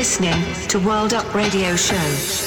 Listening to World Up Radio Show.